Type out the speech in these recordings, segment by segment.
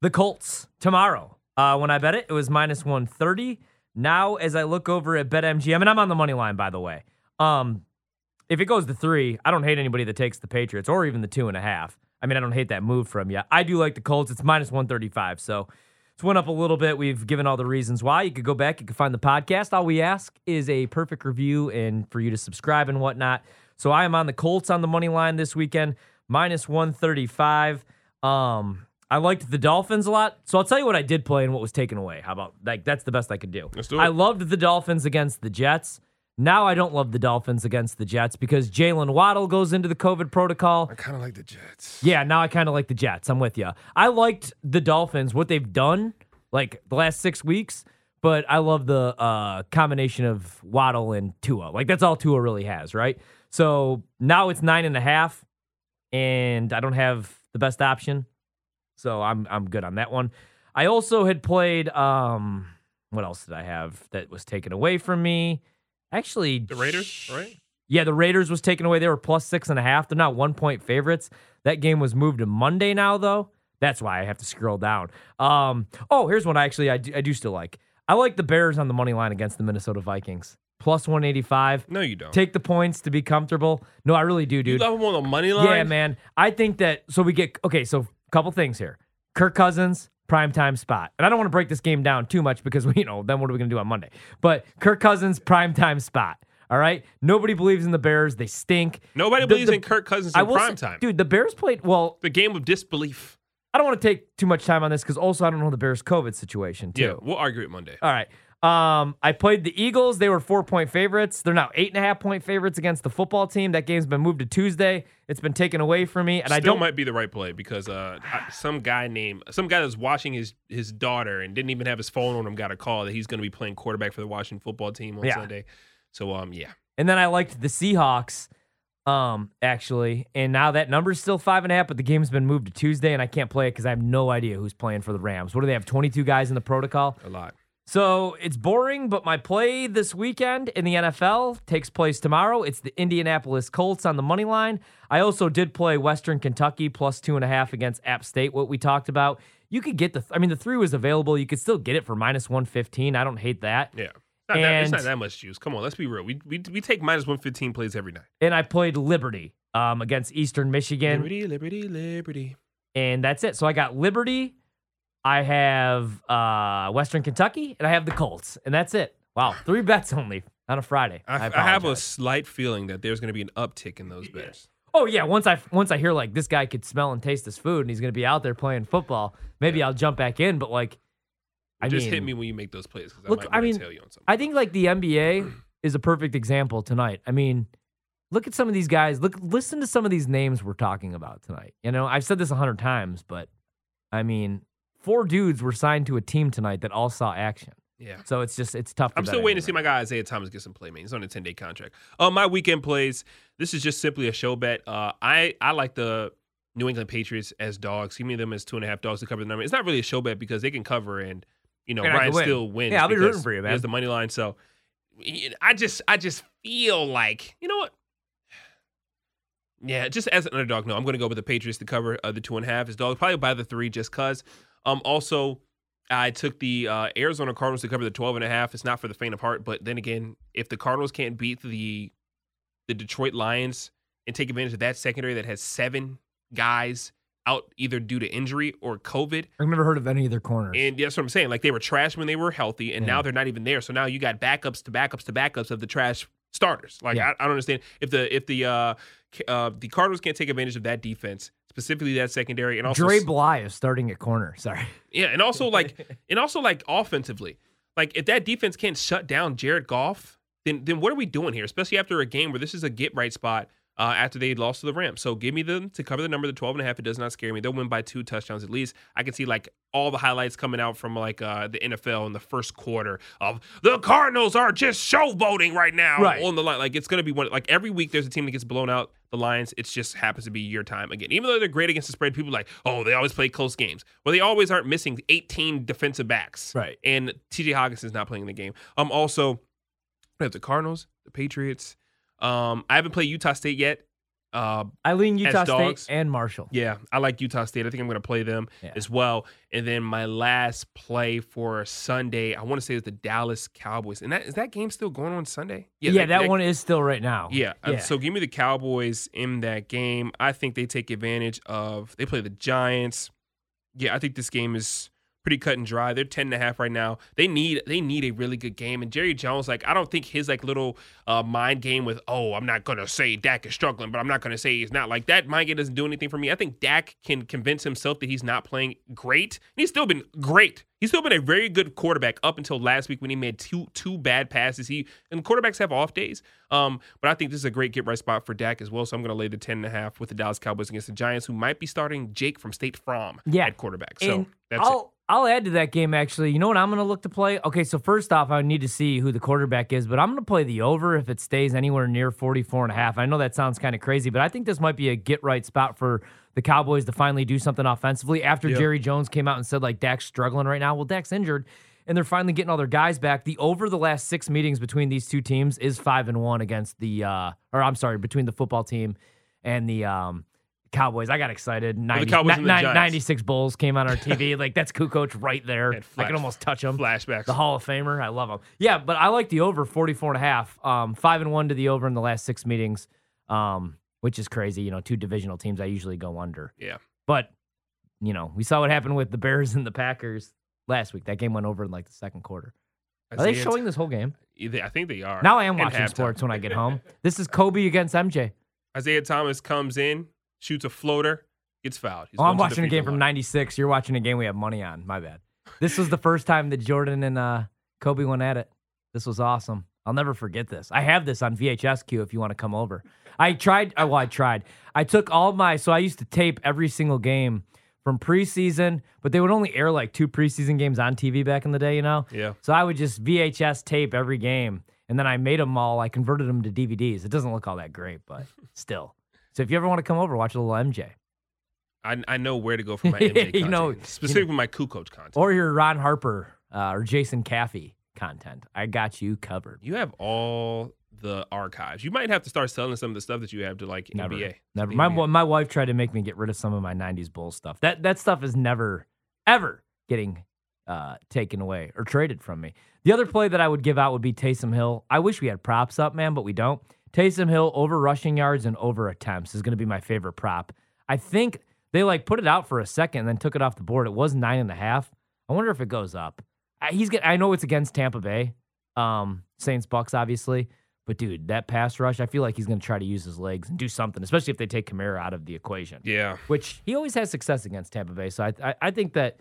the Colts tomorrow. Uh, when I bet it, it was minus 130. Now, as I look over at BetMGM, and I'm on the money line, by the way. Um, if it goes to three, I don't hate anybody that takes the Patriots or even the two and a half. I mean, I don't hate that move from you. I do like the Colts. It's minus 135. So it's went up a little bit. We've given all the reasons why. You could go back, you could find the podcast. All we ask is a perfect review and for you to subscribe and whatnot. So I am on the Colts on the money line this weekend, minus 135. Um, I liked the Dolphins a lot. So I'll tell you what I did play and what was taken away. How about like that's the best I could do. Let's do it. I loved the Dolphins against the Jets. Now I don't love the Dolphins against the Jets because Jaylen Waddle goes into the COVID protocol. I kind of like the Jets. Yeah, now I kind of like the Jets. I'm with you. I liked the Dolphins, what they've done like the last six weeks, but I love the uh, combination of Waddle and Tua. Like that's all Tua really has, right? So now it's nine and a half, and I don't have the best option, so I'm I'm good on that one. I also had played. Um, what else did I have that was taken away from me? Actually, The Raiders, right? yeah, the Raiders was taken away. They were plus six and a half. They're not one point favorites. That game was moved to Monday now, though. That's why I have to scroll down. Um, oh, here's one actually I do, I do still like. I like the Bears on the money line against the Minnesota Vikings. Plus 185. No, you don't. Take the points to be comfortable. No, I really do, you dude. love them on the money line. Yeah, man. I think that so we get okay, so couple things here. Kirk Cousins, prime time spot. And I don't want to break this game down too much because you know, then what are we gonna do on Monday? But Kirk Cousins, prime time spot. All right. Nobody believes in the Bears. They stink. Nobody The- believes the- in Kirk Cousins I in will prime say- time. Dude, the Bears played well. The game of disbelief. I don't want to take too much time on this because also I don't know the Bears COVID situation too. Yeah, we'll argue it Monday. All right. Um, I played the Eagles. They were four point favorites. They're now eight and a half point favorites against the football team. That game's been moved to Tuesday. It's been taken away from me, and I don't. might be the right play because uh, I- some guy named some guy that's watching his his daughter and didn't even have his phone on him got a call that he's going to be playing quarterback for the Washington football team on Yeah. Sunday. So um, yeah, And then I liked the Seahawks, um, actually. And now that number's still five and a half, but the game's been moved to Tuesday, and I can't play it because I have no idea who's playing for the Rams. What do they have? Twenty two guys in the protocol. a lot. So it's boring, but my play this weekend in the NFL takes place tomorrow. It's the Indianapolis Colts on the money line. I also did play Western Kentucky plus two and a half against App State, what we talked about. You could get the, I mean, the three was available. You could still get it for minus 115. I don't hate that. Yeah, it's not, that, it's not that much juice. Come on, let's be real. We we, we take minus one fifteen plays every night. And I played Liberty um, against Eastern Michigan. Liberty, liberty, liberty. and that's it. So I got Liberty, I have uh, Western Kentucky, and I have the Colts, and that's it. Wow, three bets only on a Friday. I, I have a slight feeling that there's going to be an uptick in those bets. Oh yeah, once I once I hear like this guy could smell and taste this food, and he's gonna be out there playing football, maybe I'll jump back in. But like, I Just mean, hit me when you make those plays because I look, might I mean, tell you on something. I think like the NBA is a perfect example tonight. I mean, look at some of these guys. Look, listen to some of these names we're talking about tonight. You know, I've said this a hundred times, but I mean, four dudes were signed to a team tonight that all saw action. yeah. So it's just it's tough. To I'm still waiting to see my guy Isaiah Thomas get some play, man. He's on a 10 day contract. Uh, my weekend plays. This is just simply a show bet. Uh, I I like the New England Patriots as dogs. Give me them as two and a half dogs to cover the number. It's not really a show bet because they can cover and you know And Ryan win. still wins. Yeah, I'll be rooting for you, man. There's the money line. So I just I just feel like you know what. Yeah, just as an underdog, no, I'm going to go with the Patriots to cover uh, the two and a half. His dog probably by the three just cause. Um, also, I took the uh, Arizona Cardinals to cover the 12 and a half. It's not for the faint of heart, but then again, if the Cardinals can't beat the the Detroit Lions and take advantage of that secondary that has seven guys out either due to injury or COVID, I've never heard of any of their corners. and that's what I'm saying. Like they were trash when they were healthy, and Yeah. now they're not even there. So now you got backups to backups to backups of the trash starters. Like Yeah. I, I don't understand if the if the uh, uh the Cardinals can't take advantage of that defense, specifically that secondary, and also Dre Bly is starting at corner. Sorry. yeah, and also like and also like offensively, like if that defense can't shut down Jared Goff, then then what are we doing here? Especially after a game where this is a get right spot uh, after they lost to the Rams. So give me them to cover the number, the 12 and a half. It does not scare me. They'll win by two touchdowns at least. I can see like all the highlights coming out from like uh, the NFL in the first quarter of the Cardinals are just showboating right now Right. on the line. Like it's gonna be one like every week there's a team that gets blown out. The Lions, it just happens to be your time again. Even though they're great against the spread, people are like, oh, they always play close games. Well, they always aren't missing 18 defensive backs. Right. And TJ Hockenson's not playing the game. Um, also, we have the Cardinals, the Patriots. Um, I haven't played Utah State yet. Uh, I lean Utah State and Marshall. yeah, I like Utah State. I think I'm going to play them Yeah. as well. And then my last play for Sunday, I want to say is the Dallas Cowboys. And that is that game still going on Sunday? Yeah, yeah, that, one is still right now. Yeah. uh, Yeah. So give me the Cowboys in that game. I think they take advantage of. They play the Giants. Yeah, I think this game is pretty cut and dry. They're ten and a half right now. They need they need a really good game. And Jerry Jones, like I don't think his like little uh, mind game with oh I'm not gonna say Dak is struggling, but I'm not gonna say he's not like that mind game doesn't do anything for me. I think Dak can convince himself that he's not playing great. And he's still been great. He's still been a very good quarterback up until last week when he made two two bad passes. He and quarterbacks have off days. Um, but I think this is a great get right spot for Dak as well. So I'm gonna lay the ten and a half with the Dallas Cowboys against the Giants, who might be starting Jake from State Fromm Yeah. at quarterback. So and that's it. I'll add to that game actually. You know what I'm going to look to play? Okay, so first off, I need to see who the quarterback is, but I'm going to play the over if it stays anywhere near 44 and a half. I know that sounds kind of crazy, but I think this might be a get right spot for the Cowboys to finally do something offensively after Yeah. Jerry Jones came out and said like Dak's struggling right now. Well, Dak's injured and they're finally getting all their guys back. The over the last 6 meetings between these two teams is 5 and 1 against the uh or I'm sorry, between the football team and the um Cowboys. I got excited. 90, Cowboys and the 96 Bulls came on our TV. like that's Kukoc right there. I can almost touch him. flashbacks. The Hall of Famer. I love him. Yeah, but I like the over 44 and a half. Um, five and one to the over in the last six meetings. Um, which is crazy. You know, two divisional teams. I usually go under. Yeah. But, you know, we saw what happened with the Bears and the Packers last week. That game went over in like the second quarter. Are they showing this whole game? I think they are. Now I am watching sports when I get home. This is Kobe against MJ. Isaiah Thomas comes in, shoots a floater, gets fouled. He's Oh, I'm going to the watching a game from '96. You're watching a game we have money on. My bad. This was the first time that Jordan and uh, Kobe went at it. This was awesome. I'll never forget this. I have this on VHS Q if you want to come over. I tried. uh, Well, I tried. I took all my. So I used to tape every single game from preseason, but they would only air like two preseason games on TV back in the day. You know. Yeah. So I would just VHS tape every game, and then I made them all. I converted them to DVDs. It doesn't look all that great, but still. So if you ever want to come over, watch a little MJ. I, I know where to go for my MJ content. You know- specifically my Kukoc content. or your Ron Harper uh, or Jason Caffey content. I got you covered. you have all the archives. You might have to start selling some of the stuff that you have to like Never, NBA. never. The My NBA. my wife tried to make me get rid of some of my '90s Bulls stuff. That that stuff is never, ever getting uh, taken away or traded from me. The other play that I would give out would be Taysom Hill. I wish we had props up, man, but we don't. Taysom Hill over rushing yards and over attempts is going to be my favorite prop. I think they like put it out for a second and then took it off the board. It was nine and a half. I wonder if it goes up. I- He's get, I know it's against Tampa Bay, um, Saints Bucks obviously, but dude, that pass rush, I feel like he's going to try to use his legs and do something, especially if they take Kamara out of the equation Yeah. which he always has success against Tampa Bay. So I, I, I think that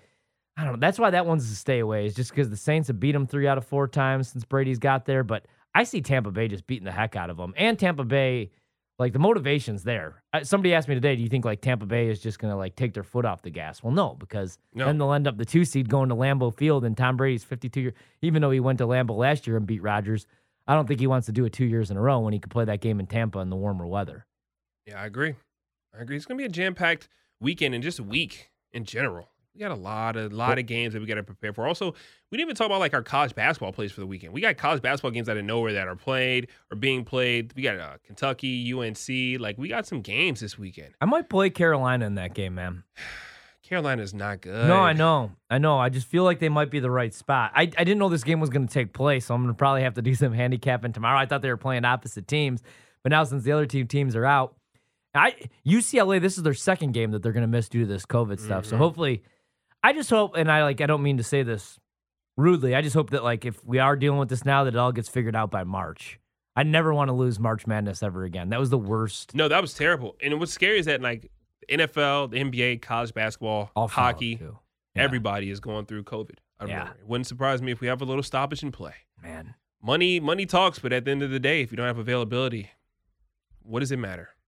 I don't know. That's why that one's a stay away. Is just because the Saints have beat him three out of four times since Brady's got there. But I see Tampa Bay just beating the heck out of them, and Tampa Bay, like the motivation's there. Somebody asked me today, do you think like Tampa Bay is just gonna like take their foot off the gas? Well, no, because No. then they'll end up the two seed going to Lambeau Field, and Tom Brady's 52 year. Even though he went to Lambeau last year and beat Rodgers, I don't think he wants to do it two years in a row when he could play that game in Tampa in the warmer weather. Yeah, I agree. I agree. It's gonna be a jam packed weekend and just a week in general. We got a lot of lot of games that we got to prepare for. Also, we didn't even talk about like our college basketball plays for the weekend. We got college basketball games out of nowhere that are played or being played. We got uh, Kentucky, UNC. Like we got some games this weekend. I might play Carolina in that game, man. Carolina's not good. No, I know. I know. I just feel like they might be the right spot. I, I didn't know this game was going to take place, so I'm going to probably have to do some handicapping tomorrow. I thought they were playing opposite teams, but now since the other two teams are out, I UCLA this is their second game that they're going to miss due to this COVID stuff. So Mhm. hopefully, I just hope, and I like I don't mean to say this rudely. I just hope that like if we are dealing with this now, that it all gets figured out by March. I never want to lose March Madness ever again. That was the worst. No, that was terrible. And what's scary is that like NFL, the NBA, college basketball, All hockey. Yeah. everybody is going through COVID. I Yeah. It wouldn't surprise me if we have a little stoppage in play. man. Money, money talks, but at the end of the day, if you don't have availability, what does it matter?